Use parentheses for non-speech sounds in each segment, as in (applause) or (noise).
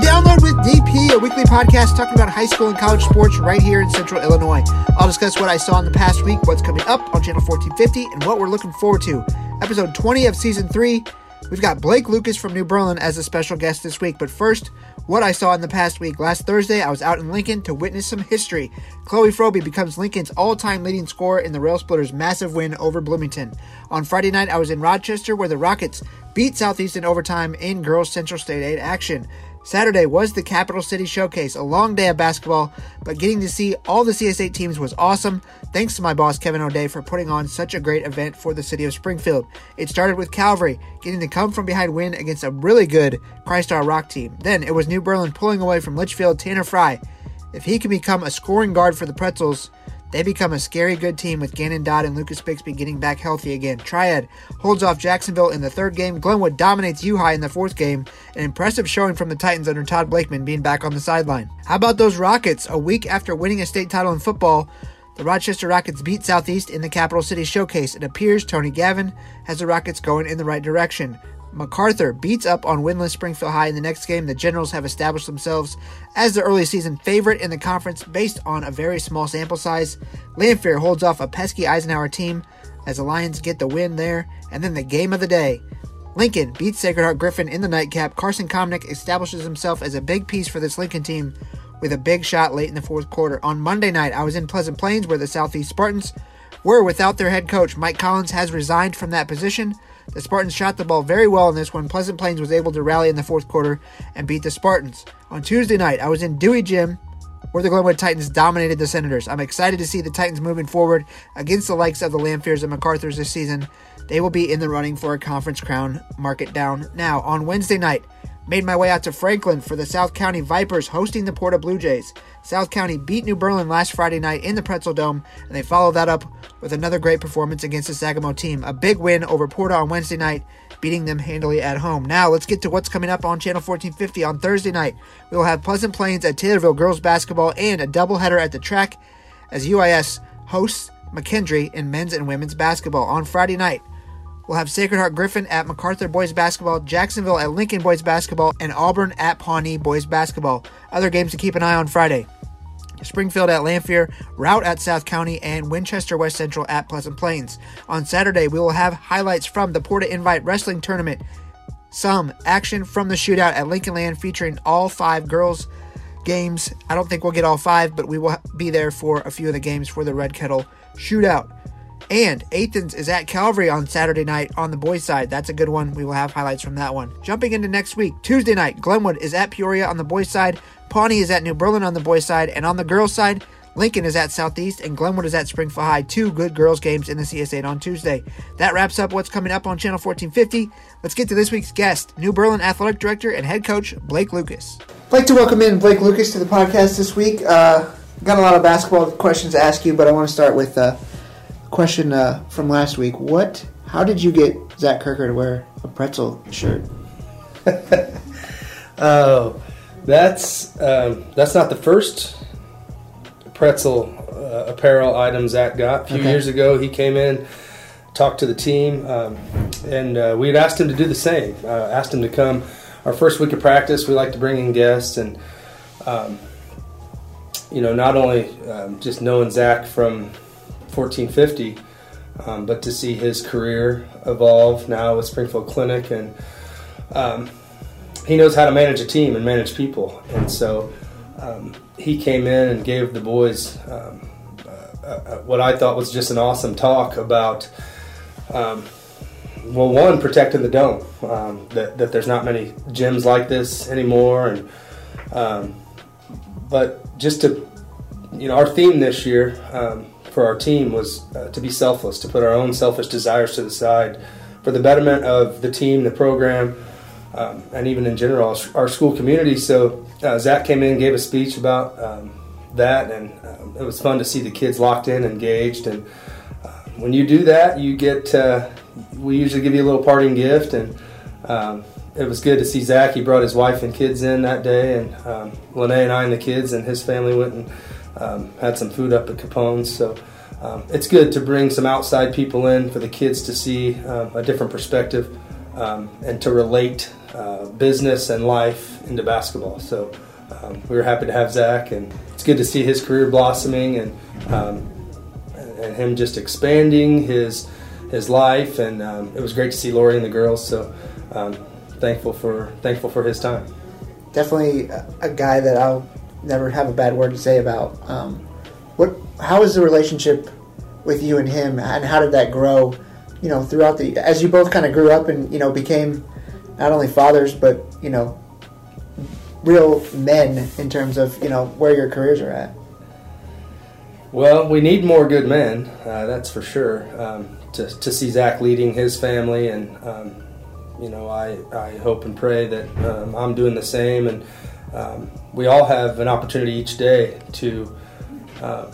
Download with DP, a weekly podcast talking about high school and college sports right here in central Illinois. I'll discuss what I saw in the past week, what's coming up on Channel 1450, and what we're looking forward to. Episode 20 of Season 3. We've got Blake Lucas from New Berlin as a special guest this week, but first, what I saw in the past week. Last Thursday, I was out in Lincoln to witness some history. Chloe Froby becomes Lincoln's all time leading scorer in the Rail Splitters' massive win over Bloomington. On Friday night, I was in Rochester where the Rockets beat Southeast in overtime in girls Central State 8 action. Saturday was the Capital City Showcase, a long day of basketball, but getting to see all the CS8 teams was awesome. Thanks to my boss Kevin O'Day for putting on such a great event for the city of Springfield. It started with Calvary getting the come from behind win against a really good Christar Rock team. Then it was New Berlin pulling away from Litchfield Tanner Fry. If he can become a scoring guard for the Pretzels, they become a scary good team with Gannon Dodd and Lucas Bixby getting back healthy again. Triad holds off Jacksonville in the third game. Glenwood dominates U-High in the fourth game. An impressive showing from the Titans under Todd Blakeman being back on the sideline. How about those Rockets? A week after winning a state title in football, the Rochester Rockets beat Southeast in the Capital City Showcase. It appears Tony Gavin has the Rockets going in the right direction. MacArthur beats up on winless Springfield High in the next game. The Generals have established themselves as the early season favorite in the conference based on a very small sample size. Lanphier holds off a pesky Eisenhower team as the Lions get the win there. And then the game of the day. Lincoln beats Sacred Heart Griffin in the nightcap. Carson Komnick establishes himself as a big piece for this Lincoln team with a big shot late in the fourth quarter. On Monday night, I was in Pleasant Plains where the Southeast Spartans were without their head coach. Mike Collins has resigned from that position. The Spartans shot the ball very well in this one. Pleasant Plains was able to rally in the fourth quarter and beat the Spartans. On Tuesday night, I was in Dewey Gym where the Glenwood Titans dominated the Senators. I'm excited to see the Titans moving forward against the likes of the Lanphiers and MacArthurs this season. They will be in the running for a conference crown. Mark it down now. On Wednesday night, made my way out to Franklin for the South County Vipers hosting the Porta Blue Jays. South County beat New Berlin last Friday night in the Pretzel Dome, and they followed that up with another great performance against the Sangamo team. A big win over Porta on Wednesday night, beating them handily at home. Now, let's get to what's coming up on Channel 1450 on Thursday night. We will have Pleasant Plains at Taylorville girls basketball and a doubleheader at the track as UIS hosts McKendree in men's and women's basketball. On Friday night, We'll have Sacred Heart Griffin at MacArthur Boys Basketball, Jacksonville at Lincoln Boys Basketball, and Auburn at Pawnee Boys Basketball. Other games to keep an eye on Friday. Springfield at Lanphier, Routt at South County, and Winchester West Central at Pleasant Plains. On Saturday, we will have highlights from the Porta Invite Wrestling Tournament. Some action from the shootout at Lincoln Land featuring all five girls games. I don't think we'll get all five, but we will be there for a few of the games for the Red Kettle shootout. And Athens is at Calvary on Saturday night on the boys' side. That's a good one. We will have highlights from that one. Jumping into next week, Tuesday night, Glenwood is at Peoria on the boys' side. Pawnee is at New Berlin on the boys' side. And on the girls' side, Lincoln is at Southeast and Glenwood is at Springfield High. Two good girls' games in the CS8 on Tuesday. That wraps up what's coming up on Channel 1450. Let's get to this week's guest, New Berlin Athletic Director and Head Coach Blake Lucas. I'd like to welcome in Blake Lucas to the podcast this week. Uh, got a lot of basketball questions to ask you, but I want to start with. Uh, question uh, from last week. What? How did you get Zach Kerker to wear a pretzel shirt? (laughs) oh, that's um, that's not the first pretzel uh, apparel item Zach got. A few okay. years ago, he came in, talked to the team, um, and uh, we had asked him to do the same. Uh, asked him to come our first week of practice. We like to bring in guests and. Um, you know, not only um, just knowing Zach from 1450, um, but to see his career evolve now with Springfield Clinic, and um, he knows how to manage a team and manage people, and so um, he came in and gave the boys uh, uh, what I thought was just an awesome talk about. Um, well, one protecting the dome. Um, that, that there's not many gyms like this anymore, and but just to you know, our theme this year for our team was uh, to be selfless, to put our own selfish desires to the side for the betterment of the team, the program, um, and even in general, our school community. So uh, Zach came in gave a speech about um, that, and um, it was fun to see the kids locked in, engaged. And uh, when you do that, you get, uh, we usually give you a little parting gift, and um, it was good to see Zach. He brought his wife and kids in that day, and um, Lene and I and the kids and his family went and um, had some food up at Capone's. So um, it's good to bring some outside people in for the kids to see um, a different perspective um, and to relate uh, business and life into basketball. So um, we were happy to have Zach, and it's good to see his career blossoming and um, and him just expanding his his life. And it was great to see Lori and the girls. So thankful for thankful for his time. Definitely a guy that I'll never have a bad word to say about. Um, what? How is the relationship with you and him, and how did that grow? You know, throughout the as you both kind of grew up and you know became not only fathers but you know real men in terms of you know where your careers are at. Well, we need more good men, uh, that's for sure. Um, to, to see Zach leading his family, and um, you know, I, I hope and pray that um, I'm doing the same. And um, we all have an opportunity each day to uh,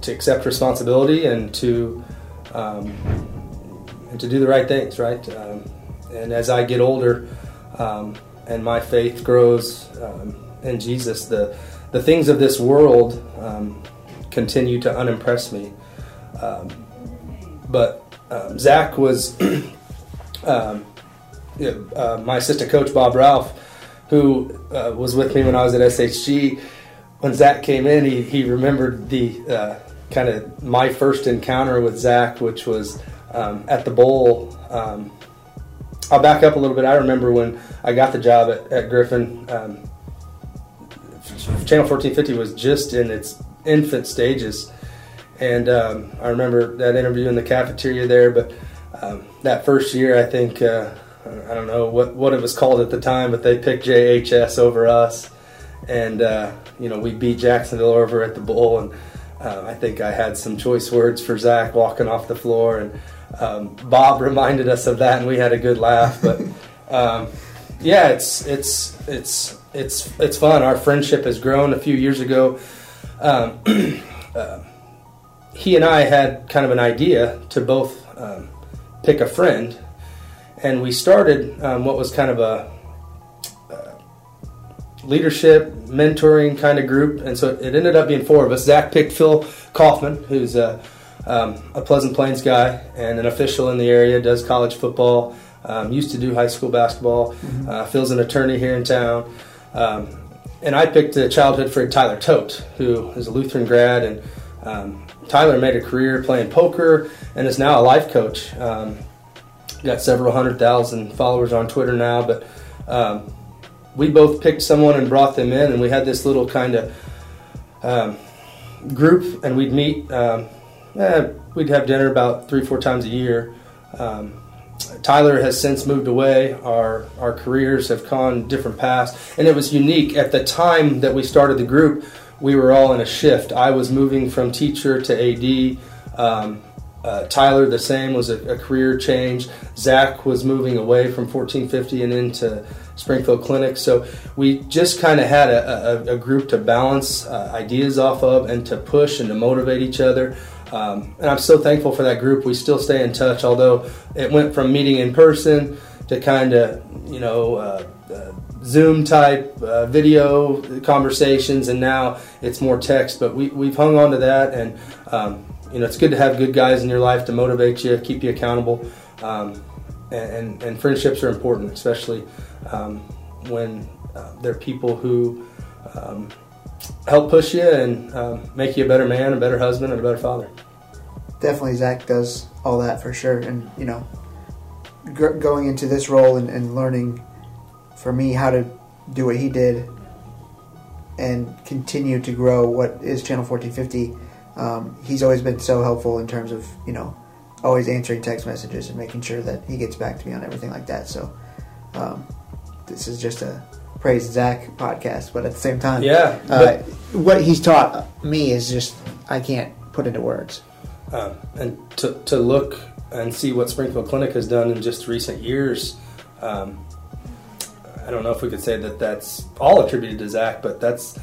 to accept responsibility and to um, and to do the right things, right? Um, and as I get older and my faith grows in Jesus, the the things of this world um, continue to unimpress me. Um, but um, Zach was (clears throat) um, uh, my assistant coach, Bob Ralph, who uh, was with me when I was at SHG. When Zach came in, he, he remembered the uh, kind of my first encounter with Zach, which was um, at the bowl. Um, I'll back up a little bit. I remember when I got the job at, at Griffin Channel 1450 was just in its infant stages. And um, I remember that interview in the cafeteria there, but um, that first year, I think, uh, I don't know what, what it was called at the time, but they picked JHS over us. And, uh, you know, we beat Jacksonville over at the Bowl. And uh, I think I had some choice words for Zach walking off the floor. And um, Bob reminded us of that, and we had a good laugh. But (laughs) um, yeah, it's, it's, it's, it's it's fun. Our friendship has grown. A few years ago, um, (clears throat) uh, he and I had kind of an idea to both um, pick a friend, and we started um, what was kind of a uh, leadership mentoring kind of group. And so it ended up being four of us. Zach picked Phil Kaufman, who's a, um, a Pleasant Plains guy and an official in the area, does college football. Um, used to do high school basketball. Mm-hmm. Uh, Phil's an attorney here in town. Um, and I picked a childhood friend, Tyler Tote, who is a Lutheran grad. And um, Tyler made a career playing poker and is now a life coach. Got several hundred thousand followers on Twitter now. But um, we both picked someone and brought them in, and we had this little kind of um, group, and we'd meet. Um, eh, we'd have dinner about three, four times a year. Um, Tyler has since moved away. Our our careers have gone different paths, and it was unique at the time that we started the group. We were all in a shift. I was moving from teacher to AD. Um, uh, Tyler, the same, was a, a, career change. Zach was moving away from 1450 and into Springfield Clinic. So we just kind of had a, a, a, group to balance uh, ideas off of and to push and to motivate each other. Um, and I'm so thankful for that group. We still stay in touch, although it went from meeting in person to kind of, you know, uh, uh, Zoom type uh, video conversations, and now it's more text. But we, we've hung on to that, and, um, you know, it's good to have good guys in your life to motivate you, keep you accountable. Um, and, and, friendships are important, especially um, when uh, they're people who um, help push you and um, make you a better man, a better husband, and a better father. Definitely, Zach does all that for sure. And you know, g- going into this role and, and learning for me how to do what he did and continue to grow what is Channel 1450. Um, he's always been so helpful in terms of you know always answering text messages and making sure that he gets back to me on everything like that. So um, this is just a praise Zach podcast, but at the same time, yeah, uh, what he's taught me is just I can't put into words. Um, and to to look and see what Springfield Clinic has done in just recent years. Um, I don't know if we could say that that's all attributed to Zach, but that's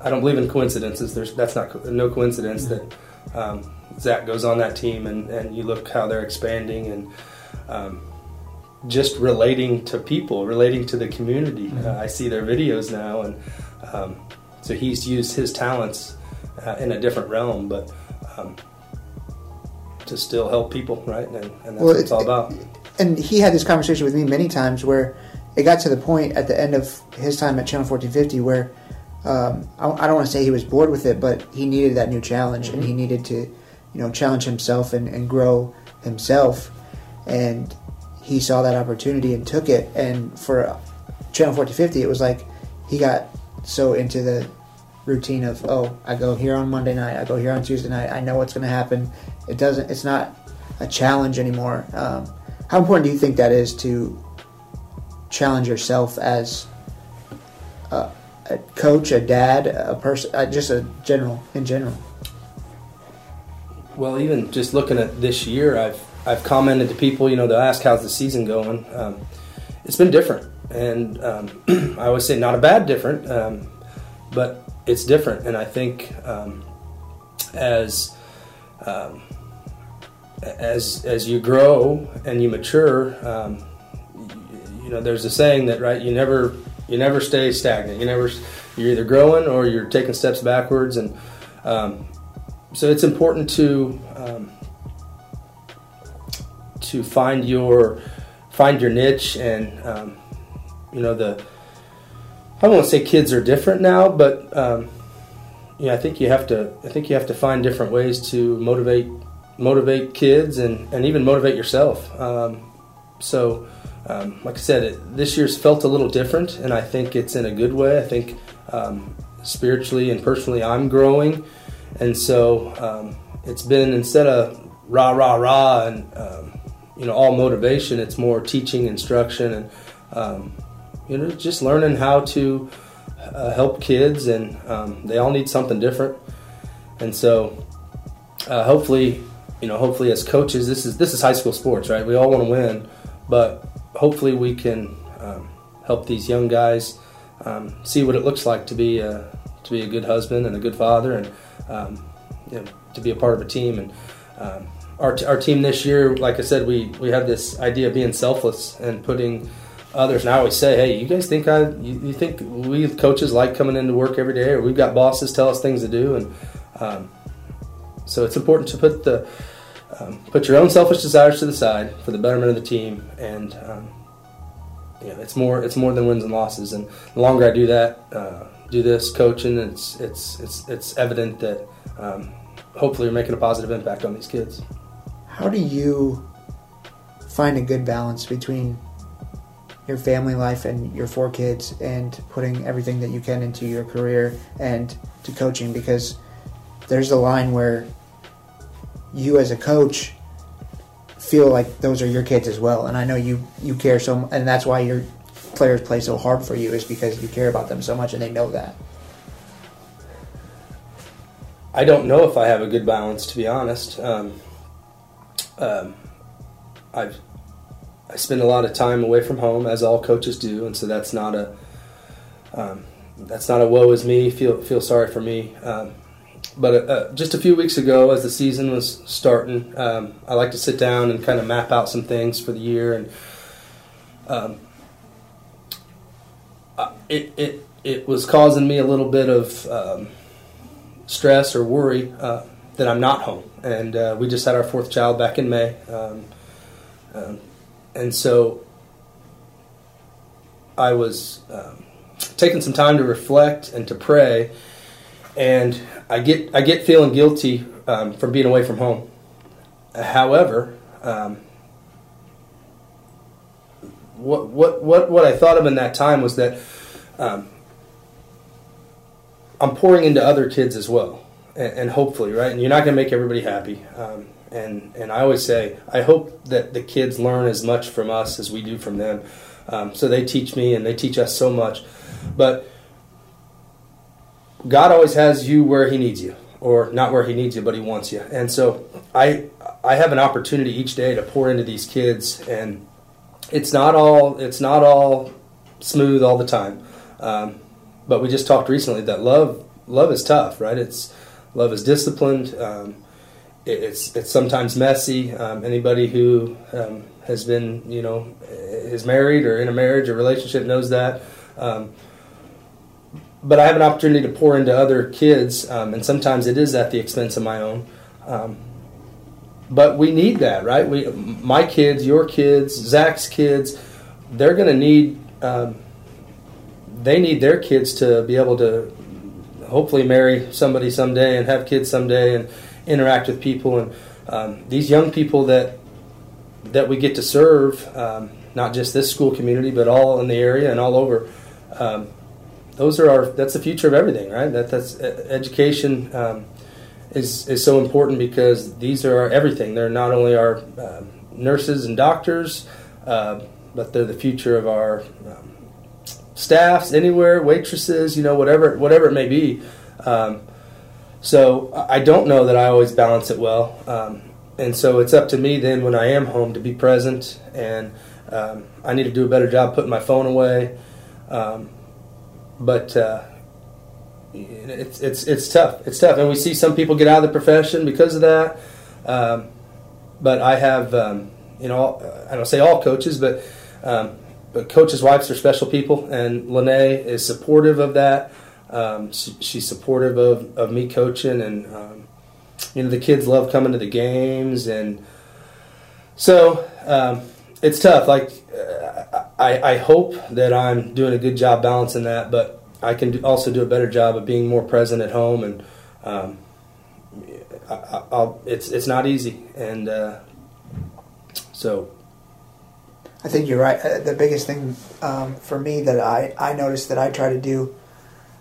I don't believe in coincidences. There's that's not no coincidence that um, Zach goes on that team, and, and you look how they're expanding and um, just relating to people, relating to the community. Mm-hmm. Uh, I see their videos now, and um, so he's used his talents uh, in a different realm, but um, to still help people, right? And, and that's well, what it's all about. and he had this conversation with me many times where it got to the point at the end of his time at Channel 1450 where um, I, I, don't want to say he was bored with it, but he needed that new challenge mm-hmm. and he needed to, you know, challenge himself and, and grow himself. And he saw that opportunity and took it. And for Channel 1450, it was like he got so into the routine of oh I go here on Monday night I go here on Tuesday night I know what's going to happen it doesn't it's not a challenge anymore um, how important do you think that is to challenge yourself as a, a coach a dad a person uh, just a general in general. Well even just looking at this year I've I've commented to people you know they'll ask how's the season going? Um, it's been different. And um, (clears throat) I always say not a bad different um, but it's different, and I think um, as um, as as you grow and you mature, um, you, you, know, there's a saying that right, you never you never stay stagnant. You never you're either growing or you're taking steps backwards, and um, so it's important to um, to find your find your niche and um, you know the I won't say kids are different now, but um, yeah, I think you have to. I think you have to find different ways to motivate motivate kids and, and even motivate yourself. Um, so, um, like I said, it, this year's felt a little different, and I think it's in a good way. I think um, spiritually and personally, I'm growing, and so um, it's been instead of rah rah rah and um, you know all motivation, it's more teaching, instruction, and um, you know, just learning how to uh, help kids, and um, they all need something different. And so, uh, hopefully, you know, hopefully as coaches, this is this is high school sports, right? We all want to win, but hopefully we can um, help these young guys um, see what it looks like to be a, to be a good husband and a good father, and um, you know, to be a part of a team. And um, our, our team this year, like I said, we we have this idea of being selfless and putting others. And I always say, hey, you guys think I, you, you, think we coaches like coming into work every day, or we've got bosses tell us things to do, and um, so it's important to put the um, put your own selfish desires to the side for the betterment of the team, and um, you know, it's more it's more than wins and losses. And the longer I do that, uh, do this coaching, it's it's it's it's evident that um, hopefully we're making a positive impact on these kids. How do you find a good balance between your family life and your four kids and putting everything that you can into your career and to coaching because there's a line where you as a coach feel like those are your kids as well and i know you you care so and that's why your players play so hard for you is because you care about them so much and they know that i don't know if i have a good balance to be honest um, um, i've I spend a lot of time away from home, as all coaches do, and so that's not a um, that's not a woe is me. Feel feel sorry for me. Um, but uh, just a few weeks ago, as the season was starting, um, I like to sit down and kind of map out some things for the year, and um, it it it was causing me a little bit of um, stress or worry uh, that I'm not home. And uh, we just had our fourth child back in May. Um, um, and so I was um, taking some time to reflect and to pray, and I get I get feeling guilty um, from being away from home. However, um, what what what what I thought of in that time was that um, I'm pouring into other kids as well, and, and hopefully, right? And you're not going to make everybody happy. Um, and and I always say I hope that the kids learn as much from us as we do from them. Um, so they teach me and they teach us so much, but God always has you where He needs you, or not where He needs you, but He wants you. And so I I have an opportunity each day to pour into these kids, and it's not all it's not all smooth all the time. Um, but we just talked recently that love love is tough, right? It's love is disciplined. Um, it's it's sometimes messy. Um, anybody who um, has been, you know, is married or in a marriage or relationship knows that. But I have an opportunity to pour into other kids, um, and sometimes it is at the expense of my own. Um, but we need that, right? We, my kids, your kids, Zach's kids, they're going to need. Um, they need their kids to be able to hopefully marry somebody someday and have kids someday and interact with people and um, these young people that that we get to serve, um, not just this school community, but all in the area and all over. Um, those are our. That's the future of everything, right? That that's education um, is is so important because these are our everything. They're not only our uh, nurses and doctors, uh, but they're the future of our um, staffs anywhere, waitresses, you know, whatever whatever it may be. Um, so I don't know that I always balance it well, um, and so it's up to me then when I am home to be present, and um, I need to do a better job putting my phone away. Um, but uh, it's it's it's tough. It's tough, and we see some people get out of the profession because of that. Um, but I have, um, you know, I don't say all coaches, but um, but coaches' wives are special people, and Lene is supportive of that. Um, she, she's supportive of, of me coaching, and um, you know the kids love coming to the games, and so um, it's tough. Like uh, I, I hope that I'm doing a good job balancing that, but I can also do a better job of being more present at home, and um, I, it's it's not easy, and uh, so I think you're right. Uh, the biggest thing um, for me that I, I noticed that I try to do,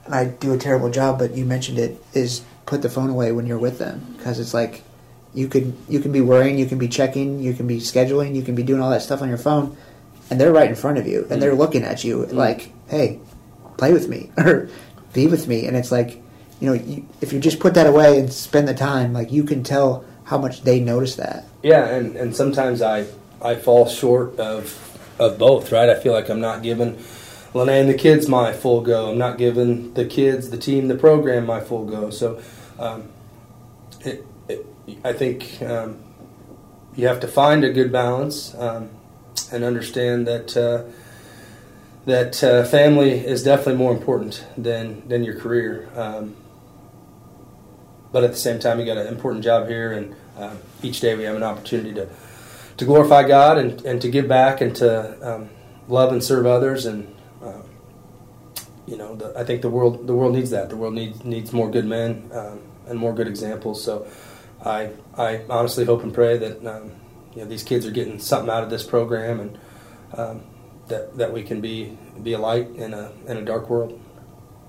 and I do a terrible job, but you mentioned it, is put the phone away when you're with them because it's like you could you can be worrying, you can be checking, you can be scheduling, you can be doing all that stuff on your phone, and they're right in front of you and they're mm. looking at you mm. like, hey, play with me (laughs) or be with me, and it's like, you know, you, if you just put that away and spend the time, like you can tell how much they notice that. Yeah, and and sometimes I I fall short of of both, right? I feel like I'm not giving Lene and the kids my full go. I'm not giving the kids, the team, the program my full go. So, um, it, it, I think um, you have to find a good balance um, and understand that uh, that uh, family is definitely more important than than your career. Um, but at the same time, you got an important job here, and uh, each day we have an opportunity to to glorify God and, and to give back and to um, love and serve others. And um, you know the, I think the world the world needs that. The world needs needs more good men um, and more good examples. So I I honestly hope and pray that um, you know these kids are getting something out of this program and um, that that we can be be a light in a in a dark world.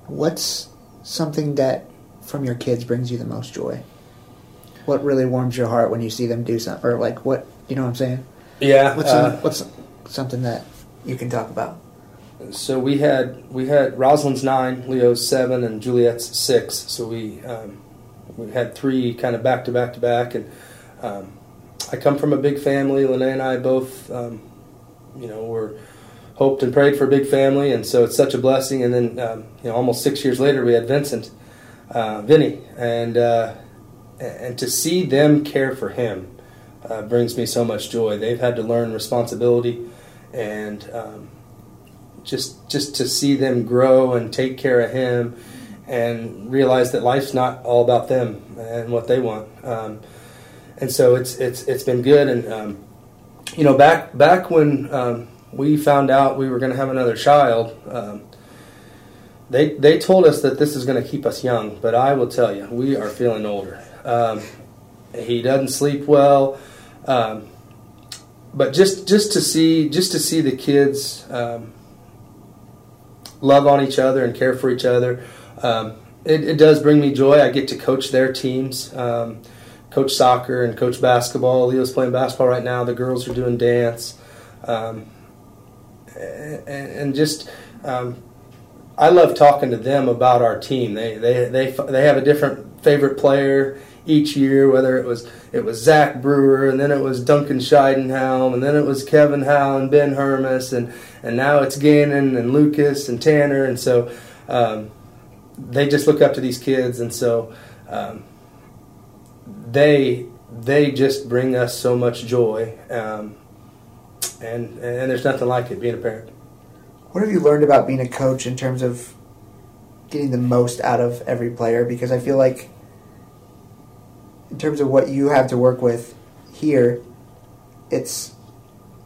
What's something that from your kids brings you the most joy? What really warms your heart when you see them do something, or like what you know what I'm saying? Yeah. What's, uh, some, what's something that you can talk about? So we had we had Rosalind's nine, Leo's seven, and Juliet's six. So we um, we had three kind of back to back to back, and um, I come from a big family. Lene and I both, um, you know, were hoped and prayed for a big family, and so it's such a blessing. And then um, you know, almost six years later, we had Vincent, uh, Vinny, and uh, and to see them care for him uh, brings me so much joy. They've had to learn responsibility, and um, just just to see them grow and take care of him, and realize that life's not all about them and what they want. Um, and so it's it's it's been good. And um, you know, back back when um, we found out we were going to have another child. Um, they, they told us that this is going to keep us young, but I will tell you, we are feeling older. Um, he doesn't sleep well. Um, but just just to see just to see the kids um, love on each other and care for each other, it, it, does bring me joy. I get to coach their teams, um, coach soccer and coach basketball. Leo's playing basketball right now. The girls are doing dance, um, and, and, just. Um, I love talking to them about our team. They they they they have a different favorite player each year, whether it was it was Zach Brewer, and then it was Duncan Scheidenhelm, and then it was Kevin Howe and Ben Hermes, and and now it's Gannon and Lucas and Tanner, and so um, they just look up to these kids, and so um, they they just bring us so much joy, um, and and there's nothing like it being a parent. What have you learned about being a coach in terms of getting the most out of every player? Because I feel like in terms of what you have to work with, here, it's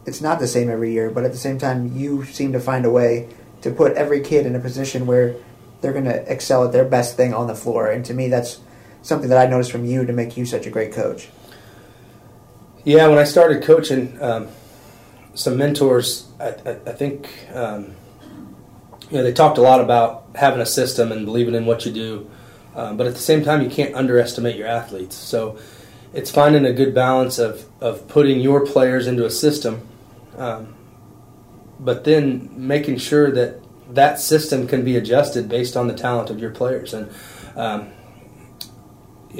it's not the same every year, but at the same time, you seem to find a way to put every kid in a position where they're going to excel at their best thing on the floor. And to me, that's something that I noticed from you to make you such a great coach. Yeah, when I started coaching, um, some mentors, I, I, I think, um, you know, they talked a lot about having a system and believing in what you do, um, but at the same time, you can't underestimate your athletes. So it's finding a good balance of, of putting your players into a system, um, but then making sure that that system can be adjusted based on the talent of your players. And um,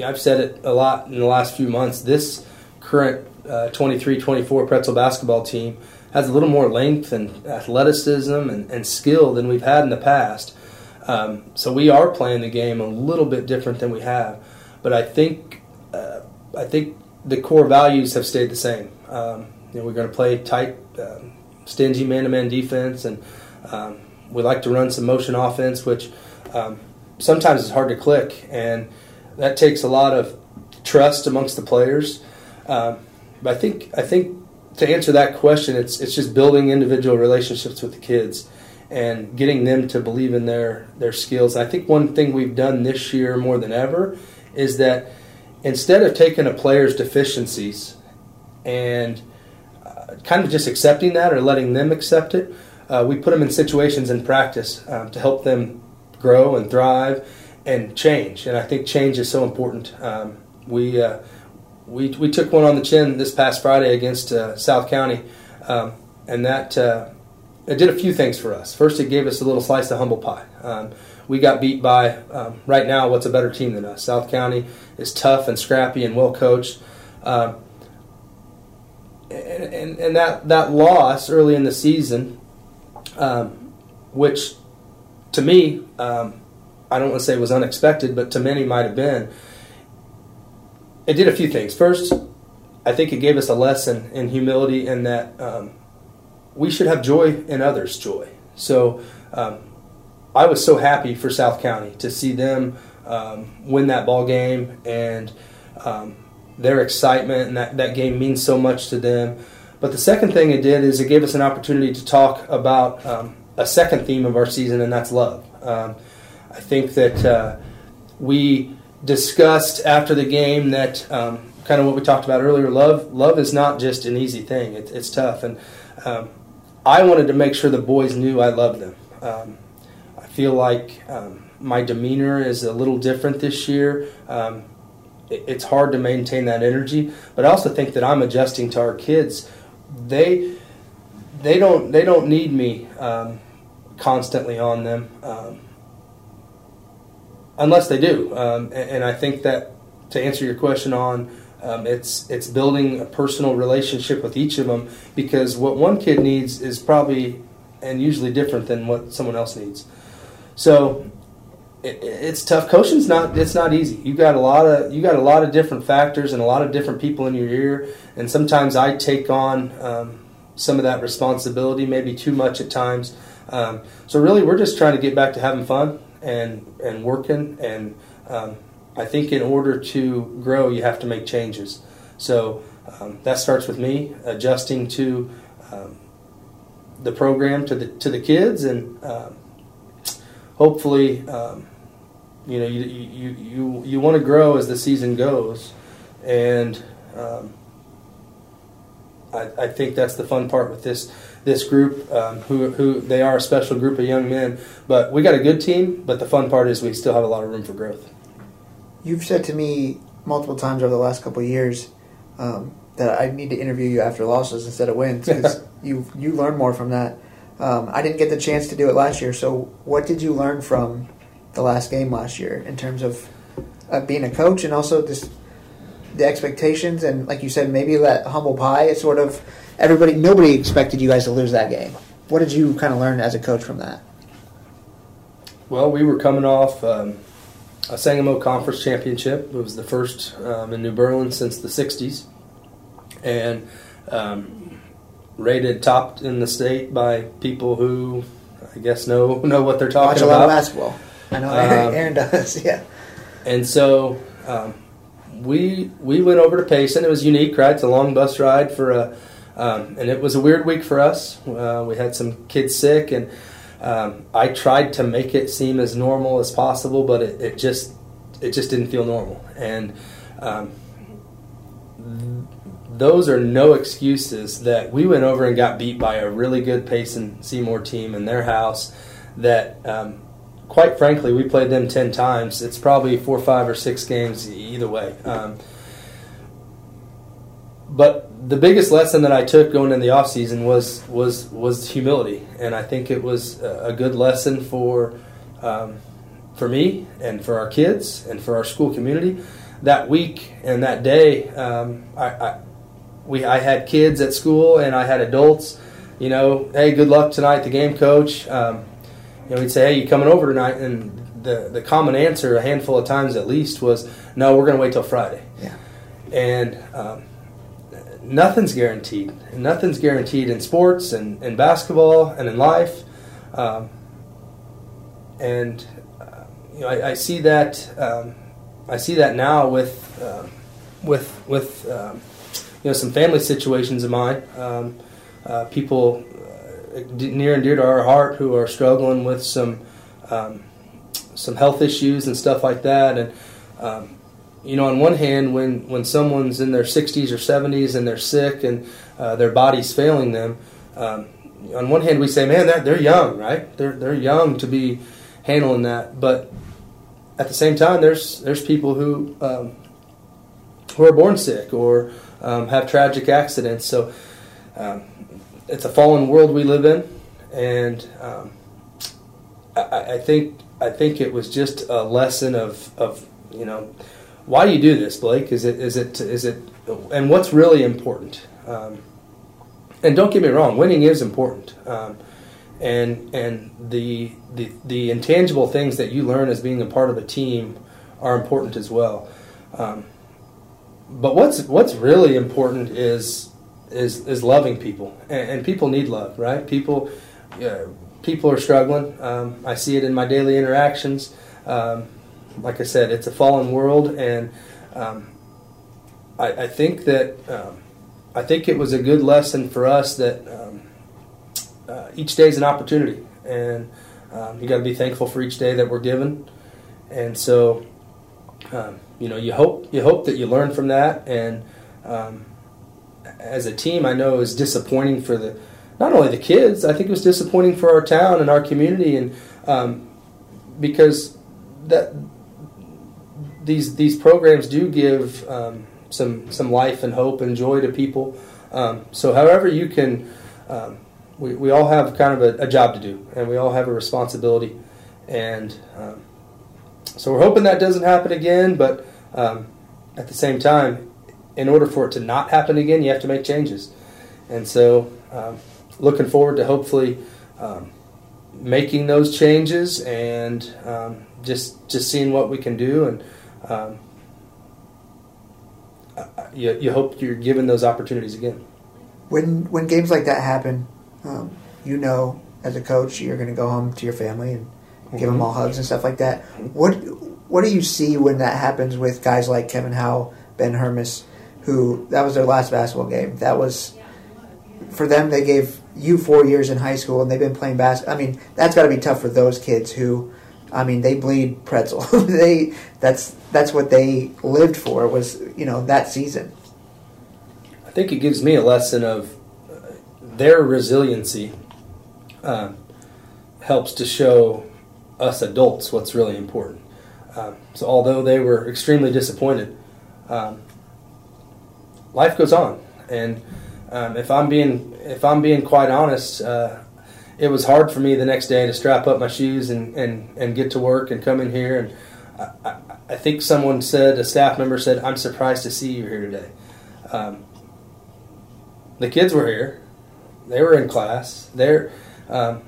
I've said it a lot in the last few months. This current uh, 23 24 pretzel basketball team has a little more length and athleticism and, and skill than we've had in the past. Um, so we are playing the game a little bit different than we have. But I think uh, I think the core values have stayed the same. Um, you know, we're going to play tight, um, stingy man-to-man defense, and um, we like to run some motion offense, which um, sometimes is hard to click, and that takes a lot of trust amongst the players. Um, but I think I think to answer that question, it's it's just building individual relationships with the kids and getting them to believe in their their skills. I think one thing we've done this year more than ever is that instead of taking a player's deficiencies and uh, kind of just accepting that or letting them accept it, uh, we put them in situations in practice um, to help them grow and thrive and change. And I think change is so important. Um, we uh, we, we took one on the chin this past Friday against uh, South County, um, and that uh, it did a few things for us. First, it gave us a little slice of humble pie. Um, we got beat by um, right now what's a better team than us. South County is tough and scrappy and well coached. Um, and, and, and, that, that loss early in the season, um, which to me, um, I don't want to say it was unexpected, but to many might have been, it did a few things. First, I think it gave us a lesson in humility in that um, we should have joy in others' joy. So um, I was so happy for South County to see them um, win that ball game and um, their excitement and that, that game means so much to them. But the second thing it did is it gave us an opportunity to talk about um, a second theme of our season, and that's love. Um, I think that uh, we discussed after the game that um, kind of what we talked about earlier. Love, love is not just an easy thing. It, it's tough, and um, I wanted to make sure the boys knew I loved them. Um, I feel like um, my demeanor is a little different this year. Um, it, it's hard to maintain that energy, but I also think that I'm adjusting to our kids. They they don't they don't need me um, constantly on them unless they do. Um, and, and, I think that to answer your question on um, it's it's building a personal relationship with each of them because what one kid needs is probably and usually different than what someone else needs. So it, it's tough. Coaching's not it's not easy. You got a lot of you got a lot of different factors and a lot of different people in your ear, and sometimes I take on um, some of that responsibility, maybe too much at times. Um, so really, we're just trying to get back to having fun and and working. And um, I think in order to grow, you have to make changes. So um, that starts with me adjusting to um, the program to the to the kids, and um, hopefully, um, you know, you you you you want to grow as the season goes, and um, I, I think that's the fun part with this this group, um, who, who they are a special group of young men. But we got a good team, but the fun part is we still have a lot of room for growth. You've said to me multiple times over the last couple of years um, that I need to interview you after losses instead of wins because (laughs) you you learn more from that. Um, I didn't get the chance to do it last year, so what did you learn from the last game last year in terms of uh, being a coach and also just the expectations and, like you said, maybe that humble pie? is sort of everybody, nobody expected you guys to lose that game. What did you kind of learn as a coach from that? Well, we were coming off um, a Sangamo Conference Championship. It was the first um, in New Berlin since the '60s, and um, rated top in the state by people who I guess know (laughs) know what they're talking Watch about. a lot of basketball. I know Aaron, um, Aaron does. (laughs) Yeah. And so um, we we went over to Payson. It was unique, right? It's a long bus ride for a, um, and it was a weird week for us. Uh, we had some kids sick, and um, I tried to make it seem as normal as possible, but it, it just it just didn't feel normal. And um, those are no excuses that we went over and got beat by a really good Payson Seymour team in their house. That um, quite frankly, we played them 10 times. It's probably four, five, or six games either way. Um, but the biggest lesson that I took going in the off season was was was humility, and I think it was a good lesson for um, for me and for our kids and for our school community. That week and that day, um, I, I, we I had kids at school and I had adults. You know, hey, good luck tonight, the game coach. Um, you know, we'd say, "Hey, you coming over tonight?" And the the common answer, a handful of times at least, was, "No, we're going to wait till Friday." Yeah. And um, nothing's guaranteed. Nothing's guaranteed in sports and in basketball and in life. Um, and uh, you know, I, I see that. Um, I see that now with uh, with with um, you know some family situations of mine. Um, uh, people near and dear to our heart who are struggling with some um, some health issues and stuff like that. And you know, on one hand, when when someone's in their 60s or 70s and they're sick and uh, their body's failing them, um, on one hand we say, man, they're, they're young, right? They're they're young to be handling that. But at the same time, there's there's people who um, who are born sick or um, have tragic accidents. So um, it's a fallen world we live in, and um, I, I, think I think it was just a lesson of, of you know why do you do this, Blake? Is it is it is it and what's really important? Um, and don't get me wrong, winning is important, um, and and the, the the intangible things that you learn as being a part of a team are important as well. Um, but what's what's really important is is is loving people, and, and people need love, right? People, uh, people are struggling. Um, I see it in my daily interactions. Um, like I said, it's a fallen world, and um, I, I, think that um, I think it was a good lesson for us that um, uh, each day is an opportunity, and um, you got to be thankful for each day that we're given, and so. you know, you hope you hope that you learn from that, and as a team, I know is disappointing for the not only the kids. I think it was disappointing for our town and our community, and um, because that these these programs do give um, some some life and hope and joy to people. Um, so, however you can, um, we we all have kind of a, a, job to do, and we all have a responsibility, and um, so we're hoping that doesn't happen again. But um, at the same time, in order for it to not happen again, you have to make changes. And so, um, looking forward to hopefully making those changes and just just seeing what we can do. And um, you, you hope you're given those opportunities again. When when games like that happen, um, you know as a coach you're going to go home to your family and give mm-hmm. them all hugs and stuff like that. What what do you see when that happens with guys like Kevin Howe, Ben Hermes? who that was their last basketball game. That was for them. They gave you four years in high school, and they've been playing basketball. I mean, that's got to be tough for those kids who, I mean, they bleed pretzel. (laughs) they that's that's what they lived for was you know that season. I think it gives me a lesson of uh, their resiliency. Um, helps to show us adults what's really important. Um, so although they were extremely disappointed, um, life goes on, and um, if I'm being if I'm being quite honest, uh, it was hard for me the next day to strap up my shoes and, and, and get to work and come in here. And I, I, I think someone said a staff member said, "I'm surprised to see you here today." Um, the kids were here; they were in class. They're um,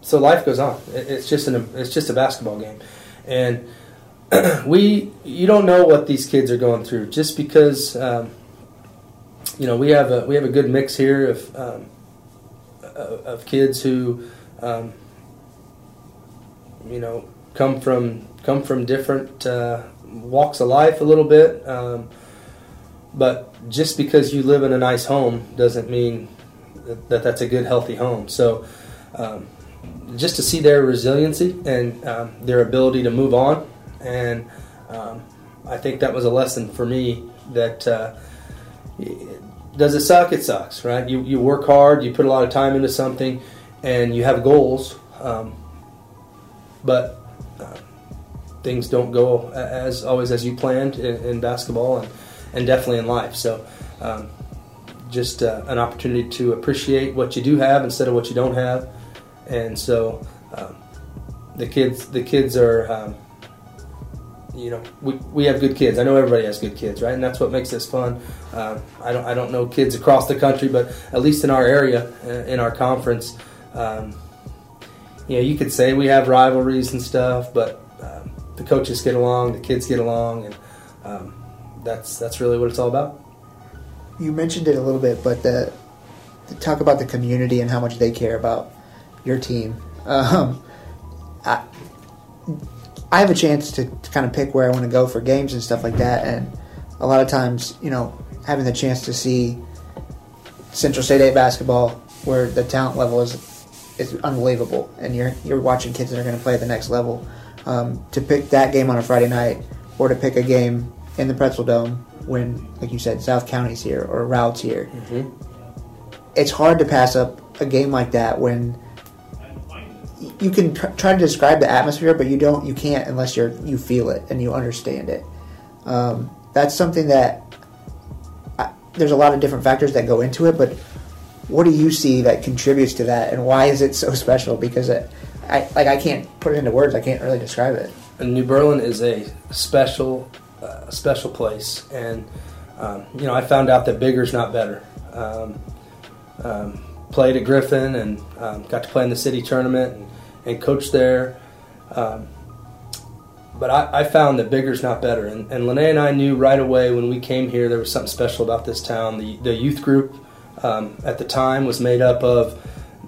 so life goes on. It, it's just an it's just a basketball game, and (clears throat) we you don't know what these kids are going through just because um, you know, we have a we have a good mix here of um, of kids who, um, you know, come from come from different uh, walks of life a little bit. Um, but just because you live in a nice home doesn't mean that, that that's a good, healthy home. So, um, just to see their resiliency and um, their ability to move on, and um, I think that was a lesson for me that. Uh, does it suck? It sucks, right? You, you work hard, you put a lot of time into something, and you have goals, um, but uh, things don't go as always as you planned in, in basketball and, and definitely in life. So, um, just uh, an opportunity to appreciate what you do have instead of what you don't have, and so um, the kids the kids are. You know, we, we have good kids. I know everybody has good kids, right? And that's what makes this fun. Um, I don't I don't know kids across the country, but at least in our area, uh, in our conference, um, you know, you could say we have rivalries and stuff, but um, the coaches get along, the kids get along, and um, that's that's really what it's all about. You mentioned it a little bit, but the, to talk about the community and how much they care about your team. Um, I have a chance to, to kind of pick where I want to go for games and stuff like that, and a lot of times, you know, having the chance to see Central State Eight basketball, where the talent level is is unbelievable, and you're you're watching kids that are going to play at the next level. Um, to pick that game on a Friday night, or to pick a game in the Pretzel Dome when, like you said, South County's here or Route's here, mm-hmm. it's hard to pass up a game like that when you can try to describe the atmosphere, but you don't, you can't unless you're you feel it and you understand it. Um, that's something that I, there's a lot of different factors that go into it, but what do you see that contributes to that, and why is it so (laughs) special? Because it, I like I can't put it into words. I can't really describe it. And New Berlin is a special, uh, special place, and um, you know I found out that bigger's not better. Um, um, played at Griffin and um, got to play in the city tournament and, and coach there. Um, but I, I, found that bigger's not better. And, and Lene and I knew right away when we came here there was something special about this town. The, the youth group um, at the time was made up of,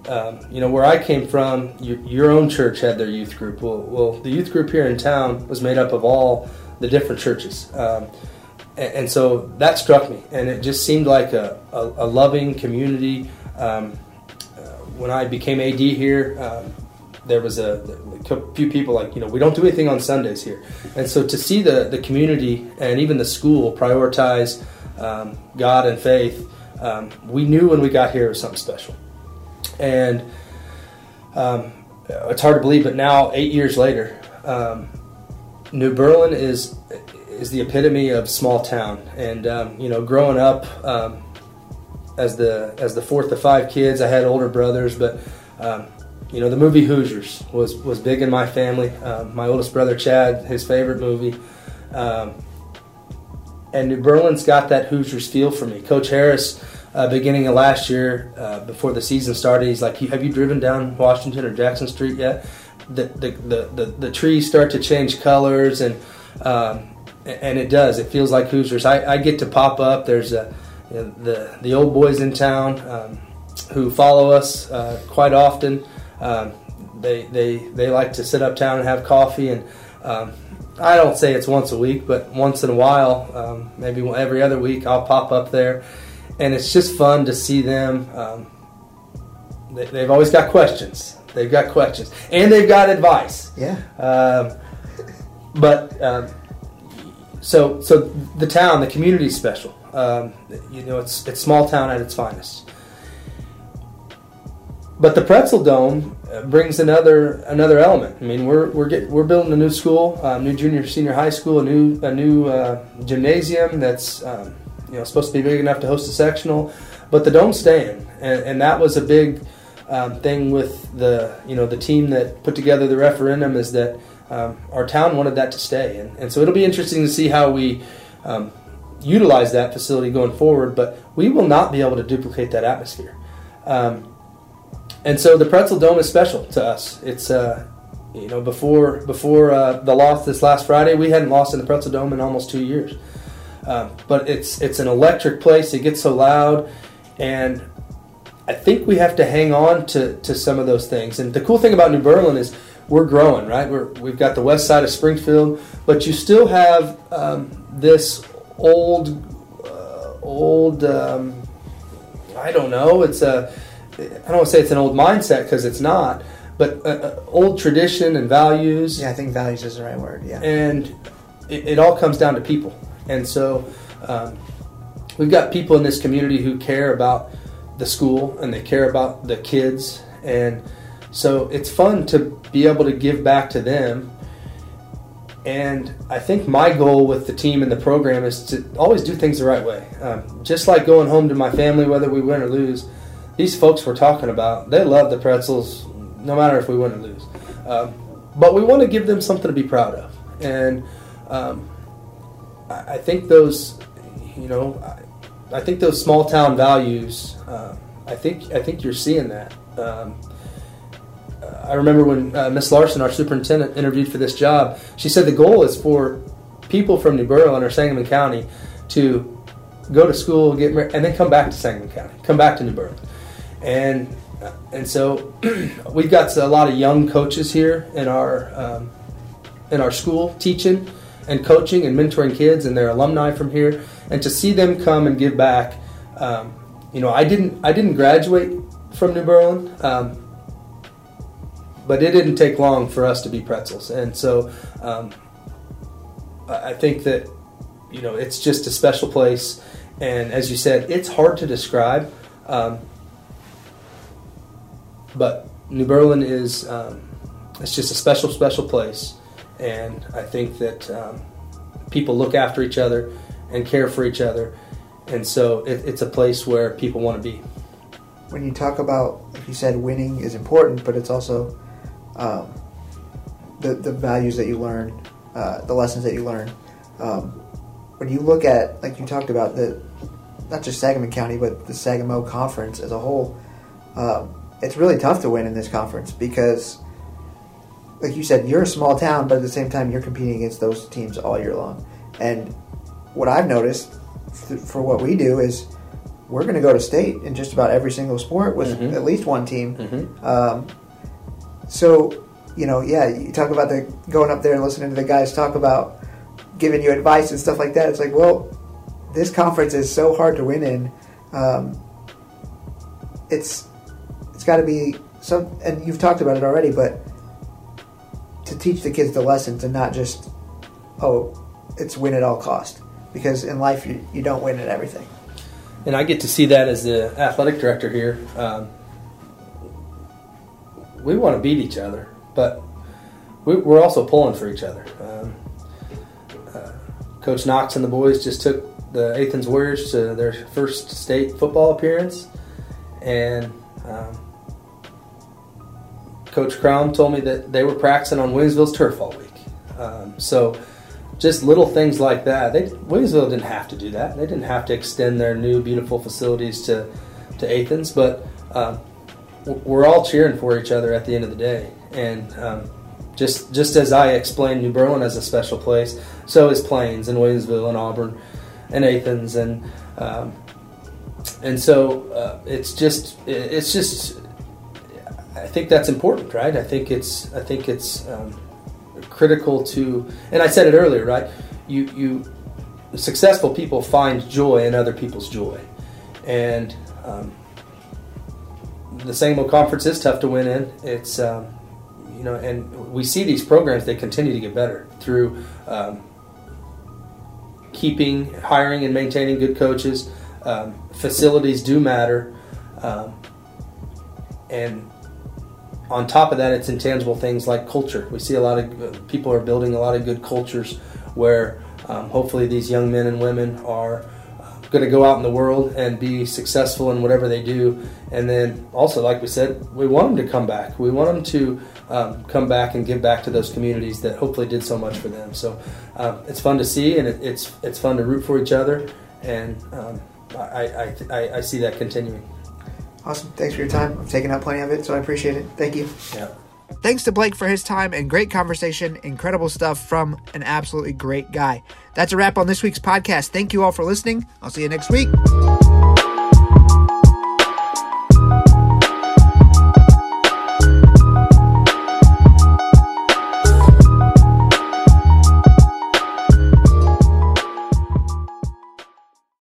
um, you know, where I came from, your, your, own church had their youth group. Well, well, the youth group here in town was made up of all the different churches. And, and, so that struck me. And it just seemed like a, a, a loving community. Um, uh, when I became AD here, um, there was a, a, few people like you know we don't do anything on Sundays here, and so to see the the community and even the school prioritize um, God and faith um, we knew when we got here it was something special. And um, it's hard to believe, but now, eight years later, um, New Berlin is is the epitome of small town. And um, you know, growing up um, as the as the fourth of five kids, I had older brothers, but um, you know, the movie Hoosiers was was big in my family. my oldest brother Chad, his favorite movie. and New Berlin's got that Hoosiers feel for me. Coach Harris uh, beginning of last year, uh, before the season started, he's like, "Have you driven down Washington or Jackson Street yet?" The the the, the, the trees start to change colors, and um, and it does. It feels like Hoosiers. I, I get to pop up. There's a, you know, the the old boys in town um, who follow us uh, quite often. Um, they they they like to sit uptown and have coffee and. Um, I don't say it's once a week, but once in a while, um, maybe every other week, I'll pop up there and it's just fun to see them. Um, they, have always got questions. They've got questions, and they've got advice. Yeah. Um, but um, so so the town, the community is special. Um, you know, it's it's small town at its finest. But the Pretzel Dome uh, brings another another element. I mean, we're we're we're building a new school, a new junior senior high school, a new a new uh, gymnasium that's um, you know supposed to be big enough to host a sectional, but the dome's staying, and, and that was a big um, thing with the you know the team that put together the referendum is that um, our town wanted that to stay, and, and so it'll be interesting to see how we um, utilize that facility going forward. But we will not be able to duplicate that atmosphere, um, and so the Pretzel Dome is special to us. It's uh, you know before before uh, the loss this last Friday, we hadn't lost in the Pretzel Dome in almost two years. Um, but it's it's an electric place. It gets so loud, and I think we have to hang on to, to some of those things. And the cool thing about New Berlin is we're growing, right? We're, we've got the west side of Springfield, but you still have um, this old, uh, old. Um, I don't know. It's a. I don't want to say it's an old mindset because it's not, but uh, uh, old tradition and values. Yeah, I think values is the right word. Yeah, and it, it all comes down to people, and so um, we've got people in this community who care about the school and they care about the kids, and so it's fun to be able to give back to them. And I think my goal with the team and the program is to always do things the right way. Um, just like going home to my family, whether we win or lose, these folks we're talking about, they love the pretzels no matter if we win or lose. Um, but we want to give them something to be proud of. And um, I, I, think those, you know, I, I, think those small town values, uh, I think I think you're seeing that. Um, I remember when uh, Miss Larson, our superintendent, interviewed for this job. She said the goal is for people from New Berlin or Sangamon County to go to school, get married, and then come back to Sangamon County, come back to New Berlin, and uh, and so (clears throat) we've got a lot of young coaches here in our um, in our school teaching and coaching and mentoring kids and their alumni from here, and to see them come and give back. Um, you know, I didn't I didn't graduate from New Berlin. Um, but it didn't take long for us to be pretzels, and so um, I think that you know it's just a special place, and as you said, it's hard to describe, um, but New Berlin is um, it's just a special, special place, and I think that um, people look after each other and care for each other, and so it, it's a place where people want to be. When you talk about, like you said, winning is important, but it's also um, the the values that you learn, uh, the lessons that you learn. Um, when you look at, like you talked about, the not just Sangamon County, but the Sangamo Conference as a whole, um, it's really tough to win in this conference because, like you said, you're a small town, but at the same time, you're competing against those teams all year long. And what I've noticed for what we do is we're going to go to state in just about every single sport with mm-hmm. at least one team. Mm-hmm. Um, so, you know, yeah, you talk about the going up there and listening to the guys talk about giving you advice and stuff like that. It's like, well, this conference is so hard to win in. Um, it's it's got to be some, and you've talked about it already, but to teach the kids the lessons and not just, oh, it's win at all cost. Because in life, you, you don't win at everything. And I get to see that as the athletic director here. Um, we want to beat each other, but we, are also pulling for each other. Um, uh, Coach Knox and the boys just took the Athens Warriors to their first state football appearance, and um, Coach Crown told me that they were practicing on Williamsville's turf all week. Um, so just little things like that. They, Williamsville didn't have to do that. They didn't have to extend their new beautiful facilities to to Athens, but um, we're all cheering for each other at the end of the day. And um, just just as I explained New Berlin as a special place, so is Plains and Williamsville and Auburn and Athens and um, and so uh, it's just it's just I think that's important, right? I think it's I think it's um, critical to, and I said it earlier, right? You you successful people find joy in other people's joy, and um, the Sangamo Conference is tough to win in. It's um, you know, and we see these programs they continue to get better through um, keeping, hiring, and maintaining good coaches. Um, facilities do matter, um, and on top of that, it's intangible things like culture. We see a lot of people are building a lot of good cultures where um, hopefully these young men and women are going to go out in the world and be successful in whatever they do. And then also, like we said, we want them to come back. We want them to um, come back and give back to those communities that hopefully did so much for them. So um, it's fun to see, and it, it's it's fun to root for each other, and um, I, I, I see that continuing. Awesome. Thanks for your time. I've taken up plenty of it, so I appreciate it. Thank you. Yeah. Thanks to Blake for his time and great conversation. Incredible stuff from an absolutely great guy. That's a wrap on this week's podcast. Thank you all for listening. I'll see you next week.